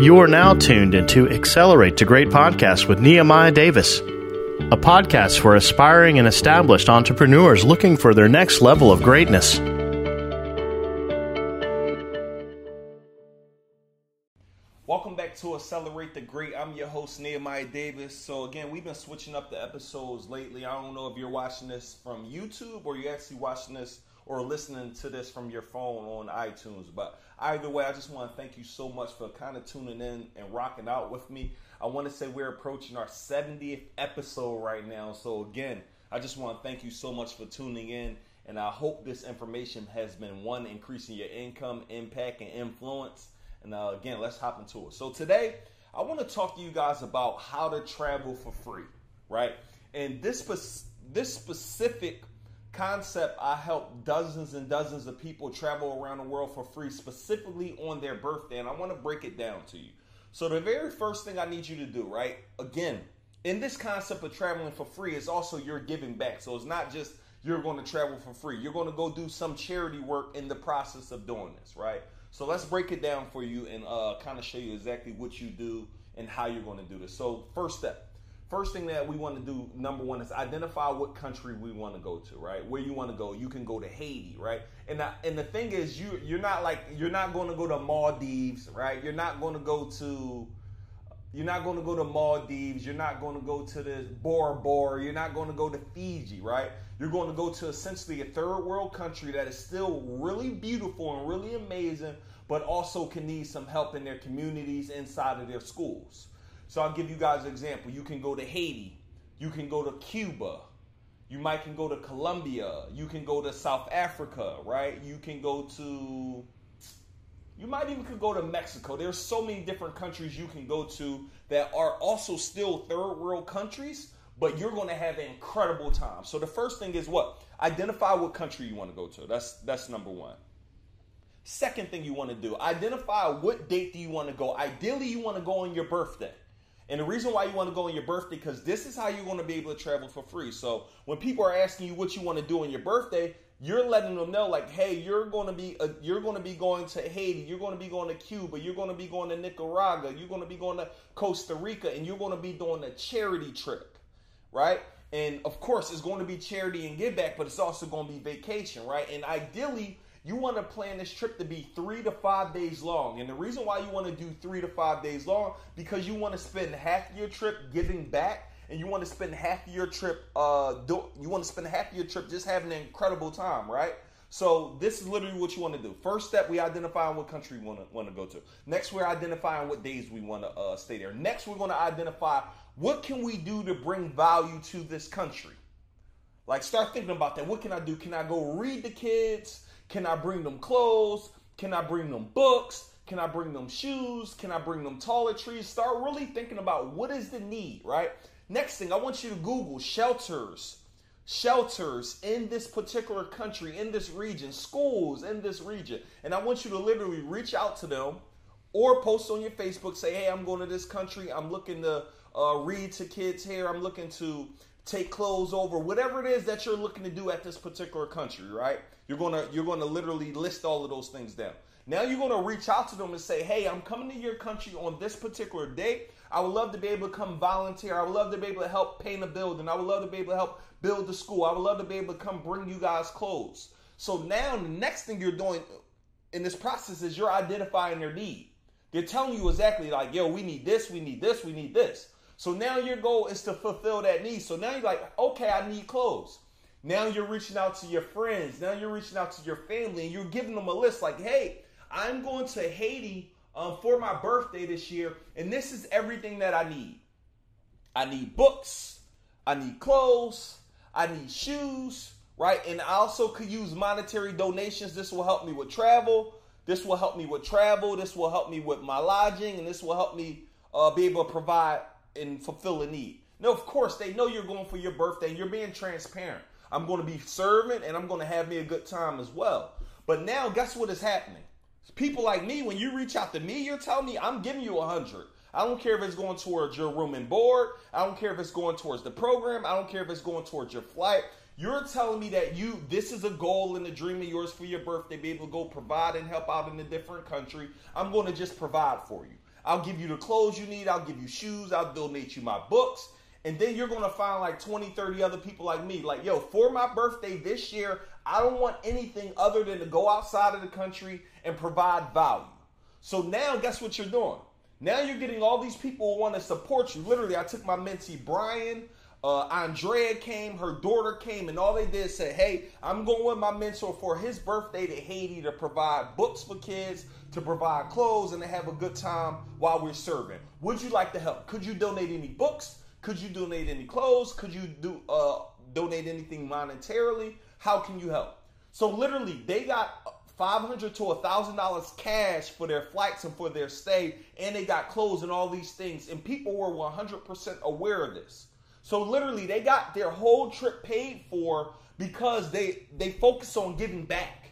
You are now tuned into Accelerate to Great Podcast with Nehemiah Davis, a podcast for aspiring and established entrepreneurs looking for their next level of greatness. Welcome back to Accelerate the Great. I'm your host, Nehemiah Davis. So, again, we've been switching up the episodes lately. I don't know if you're watching this from YouTube or you're actually watching this or listening to this from your phone on iTunes. But either way, I just want to thank you so much for kind of tuning in and rocking out with me. I want to say we're approaching our 70th episode right now. So, again, I just want to thank you so much for tuning in. And I hope this information has been one, increasing your income, impact, and influence. And uh, again, let's hop into it. So, today, I want to talk to you guys about how to travel for free, right? And this, this specific concept, I help dozens and dozens of people travel around the world for free, specifically on their birthday. And I want to break it down to you. So, the very first thing I need you to do, right? Again, in this concept of traveling for free, is also you're giving back. So, it's not just you're going to travel for free, you're going to go do some charity work in the process of doing this, right? So, let's break it down for you and uh, kind of show you exactly what you do and how you're going to do this. So, first step first thing that we want to do number one is identify what country we want to go to right where you want to go you can go to haiti right and and the thing is you you're not like you're not going to go to maldives right you're not going to go to you're not going to go to Maldives. You're not going to go to the Bora Bora. You're not going to go to Fiji, right? You're going to go to essentially a third world country that is still really beautiful and really amazing, but also can need some help in their communities inside of their schools. So I'll give you guys an example. You can go to Haiti. You can go to Cuba. You might can go to Colombia. You can go to South Africa, right? You can go to you might even could go to Mexico. There's so many different countries you can go to that are also still third world countries, but you're going to have an incredible time. So the first thing is what? Identify what country you want to go to. That's that's number 1. Second thing you want to do, identify what date do you want to go. Ideally, you want to go on your birthday. And the reason why you want to go on your birthday, because this is how you're going to be able to travel for free. So when people are asking you what you want to do on your birthday, you're letting them know, like, hey, you're going to be uh, you're going to be going to Haiti, you're going to be going to Cuba, you're going to be going to Nicaragua, you're going to be going to Costa Rica, and you're going to be doing a charity trip, right? And of course, it's going to be charity and give back, but it's also going to be vacation, right? And ideally, you want to plan this trip to be three to five days long. And the reason why you want to do three to five days long, because you want to spend half your trip giving back and you want to spend half your trip uh do, you want to spend half your trip just having an incredible time, right? So this is literally what you want to do. First step, we identify what country we want to want to go to. Next, we're identifying what days we want to uh, stay there. Next, we're going to identify what can we do to bring value to this country. Like start thinking about that. What can I do? Can I go read the kids? Can I bring them clothes? Can I bring them books? Can I bring them shoes? Can I bring them toiletries? Start really thinking about what is the need, right? Next thing, I want you to Google shelters, shelters in this particular country, in this region, schools in this region. And I want you to literally reach out to them or post on your Facebook, say, hey, I'm going to this country. I'm looking to uh, read to kids here. I'm looking to take clothes over, whatever it is that you're looking to do at this particular country, right? You're gonna you're gonna literally list all of those things down. Now you're gonna reach out to them and say, "Hey, I'm coming to your country on this particular date. I would love to be able to come volunteer. I would love to be able to help paint a building. I would love to be able to help build the school. I would love to be able to come bring you guys clothes." So now the next thing you're doing in this process is you're identifying their need. They're telling you exactly like, "Yo, we need this, we need this, we need this." So now your goal is to fulfill that need. So now you're like, "Okay, I need clothes." Now you're reaching out to your friends. Now you're reaching out to your family and you're giving them a list like, hey, I'm going to Haiti um, for my birthday this year, and this is everything that I need. I need books, I need clothes, I need shoes, right? And I also could use monetary donations. This will help me with travel. This will help me with travel. This will help me with my lodging, and this will help me uh, be able to provide and fulfill a need. Now, of course, they know you're going for your birthday, and you're being transparent. I'm going to be serving and I'm going to have me a good time as well. But now, guess what is happening? People like me, when you reach out to me, you're telling me I'm giving you a hundred. I don't care if it's going towards your room and board. I don't care if it's going towards the program. I don't care if it's going towards your flight. You're telling me that you this is a goal and a dream of yours for your birthday, be able to go provide and help out in a different country. I'm going to just provide for you. I'll give you the clothes you need. I'll give you shoes. I'll donate you my books. And then you're going to find like 20, 30 other people like me. Like, yo, for my birthday this year, I don't want anything other than to go outside of the country and provide value. So now, guess what you're doing? Now you're getting all these people who want to support you. Literally, I took my mentee, Brian. Uh, Andrea came, her daughter came, and all they did say, Hey, I'm going with my mentor for his birthday to Haiti to provide books for kids, to provide clothes, and to have a good time while we're serving. Would you like to help? Could you donate any books? Could you donate any clothes? Could you do uh, donate anything monetarily? How can you help? So literally, they got five hundred to thousand dollars cash for their flights and for their stay, and they got clothes and all these things. And people were one hundred percent aware of this. So literally, they got their whole trip paid for because they they focus on giving back.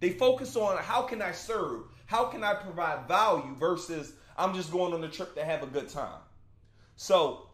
They focus on how can I serve, how can I provide value versus I'm just going on the trip to have a good time. So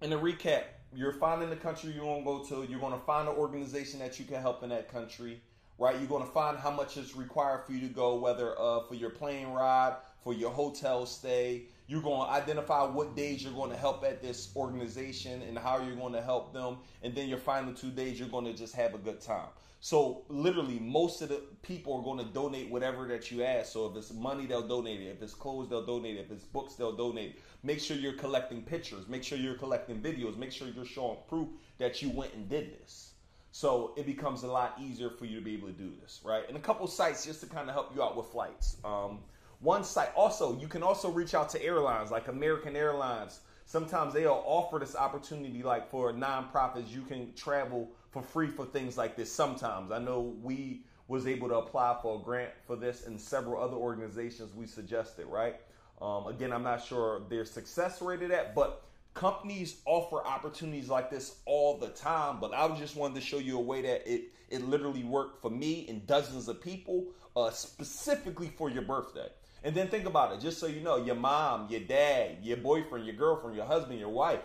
in a recap, you're finding the country you want to go to. You're going to find an organization that you can help in that country, right? You're going to find how much is required for you to go, whether uh, for your plane ride, for your hotel stay. You're going to identify what days you're going to help at this organization and how you're going to help them. And then your final two days, you're going to just have a good time. So literally, most of the people are going to donate whatever that you ask. So if it's money, they'll donate it. If it's clothes, they'll donate it. If it's books, they'll donate it. Make sure you're collecting pictures. Make sure you're collecting videos. Make sure you're showing proof that you went and did this. So it becomes a lot easier for you to be able to do this, right? And a couple sites just to kind of help you out with flights. Um, one site also, you can also reach out to airlines like American Airlines. Sometimes they'll offer this opportunity, like for nonprofits, you can travel for free for things like this sometimes. I know we was able to apply for a grant for this and several other organizations we suggested, right? Um, again, I'm not sure their success rate of that, but companies offer opportunities like this all the time. But I just wanted to show you a way that it it literally worked for me and dozens of people, uh, specifically for your birthday. And then think about it, just so you know, your mom, your dad, your boyfriend, your girlfriend, your husband, your wife.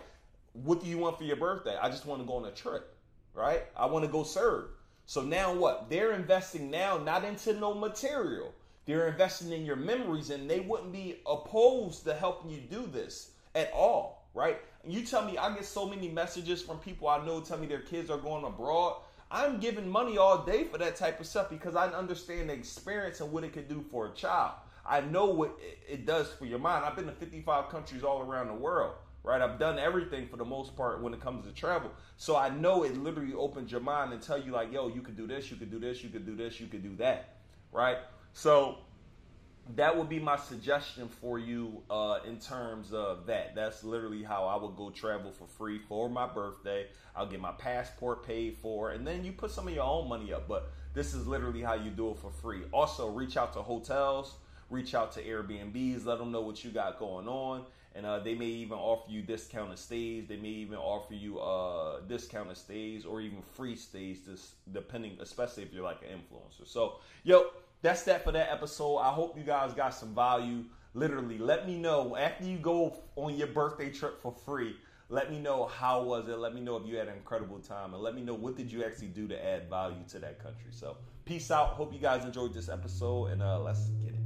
What do you want for your birthday? I just want to go on a trip right? I want to go serve. So now what? They're investing now not into no material. They're investing in your memories and they wouldn't be opposed to helping you do this at all, right? You tell me I get so many messages from people I know tell me their kids are going abroad. I'm giving money all day for that type of stuff because I understand the experience and what it could do for a child. I know what it does for your mind. I've been to 55 countries all around the world right? I've done everything for the most part when it comes to travel. So I know it literally opens your mind and tell you like, yo, you could do this, you could do this, you could do this, you could do that, right? So that would be my suggestion for you uh, in terms of that. That's literally how I would go travel for free for my birthday. I'll get my passport paid for, and then you put some of your own money up. But this is literally how you do it for free. Also, reach out to hotels, reach out to Airbnbs, let them know what you got going on and uh, they may even offer you discounted stays. They may even offer you uh, discounted stays or even free stays, just depending, especially if you're like an influencer. So, yo, that's that for that episode. I hope you guys got some value. Literally, let me know after you go on your birthday trip for free. Let me know how was it. Let me know if you had an incredible time, and let me know what did you actually do to add value to that country. So, peace out. Hope you guys enjoyed this episode, and uh, let's get it.